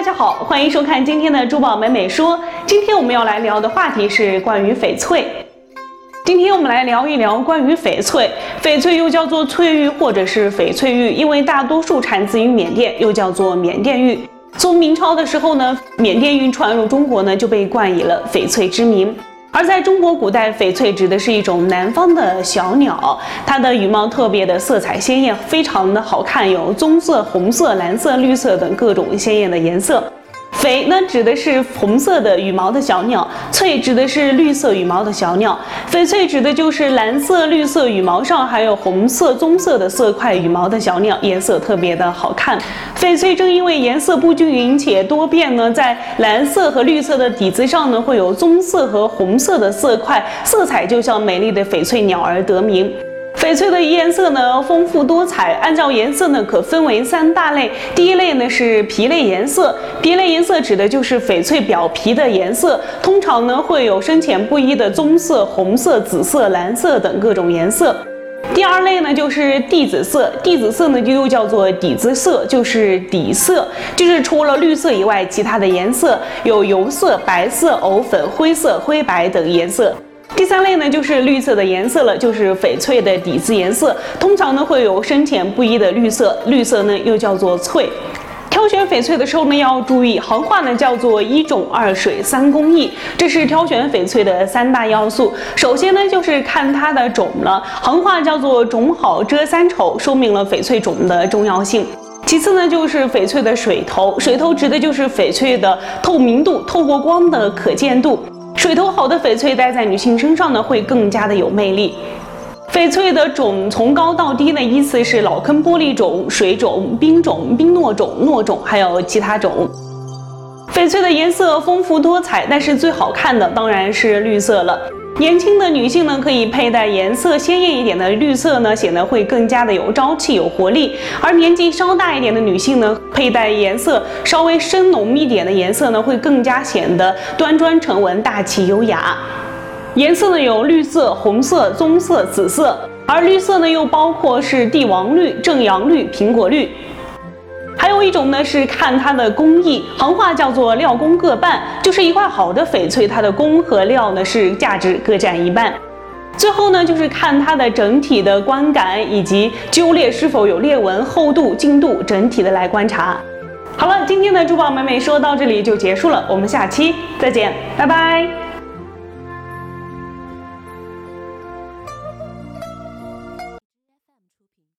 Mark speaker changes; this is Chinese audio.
Speaker 1: 大家好，欢迎收看今天的珠宝美美说。今天我们要来聊的话题是关于翡翠。今天我们来聊一聊关于翡翠。翡翠又叫做翠玉或者是翡翠玉，因为大多数产自于缅甸，又叫做缅甸玉。从明朝的时候呢，缅甸玉传入中国呢，就被冠以了翡翠之名。而在中国古代，翡翠指的是一种南方的小鸟，它的羽毛特别的色彩鲜艳，非常的好看，有棕色、红色、蓝色、绿色等各种鲜艳的颜色。翡呢，指的是红色的羽毛的小鸟；翠指的是绿色羽毛的小鸟。翡翠指的就是蓝色、绿色羽毛上还有红色、棕色的色块羽毛的小鸟，颜色特别的好看。翡翠正因为颜色不均匀且多变呢，在蓝色和绿色的底子上呢，会有棕色和红色的色块，色彩就像美丽的翡翠鸟而得名。翡翠的颜色呢丰富多彩，按照颜色呢可分为三大类。第一类呢是皮类颜色，皮类颜色指的就是翡翠表皮的颜色，通常呢会有深浅不一的棕色、红色、紫色、蓝色等各种颜色。第二类呢就是地紫色，地紫色呢就又叫做底子色，就是底色，就是除了绿色以外，其他的颜色有油色、白色、藕粉、灰色、灰白等颜色。第三类呢，就是绿色的颜色了，就是翡翠的底子颜色，通常呢会有深浅不一的绿色，绿色呢又叫做翠。挑选翡翠的时候呢，要注意行话呢叫做一种二水三工艺，这是挑选翡翠的三大要素。首先呢就是看它的种了，行话叫做种好遮三丑，说明了翡翠种的重要性。其次呢就是翡翠的水头，水头指的就是翡翠的透明度，透过光的可见度。水头好的翡翠戴在女性身上呢，会更加的有魅力。翡翠的种从高到低呢，依次是老坑玻璃种、水种、冰种、冰糯种、糯种，还有其他种。翡翠的颜色丰富多彩，但是最好看的当然是绿色了。年轻的女性呢，可以佩戴颜色鲜艳一点的绿色呢，显得会更加的有朝气、有活力。而年纪稍大一点的女性呢，佩戴颜色稍微深浓一点的颜色呢，会更加显得端庄沉稳、大气优雅。颜色呢有绿色、红色、棕色、紫色，而绿色呢又包括是帝王绿、正阳绿、苹果绿。有一种呢是看它的工艺，行话叫做料工各半，就是一块好的翡翠，它的工和料呢是价值各占一半。最后呢就是看它的整体的观感以及揪裂是否有裂纹、厚度、净度，整体的来观察。好了，今天的珠宝美美说到这里就结束了，我们下期再见，拜拜。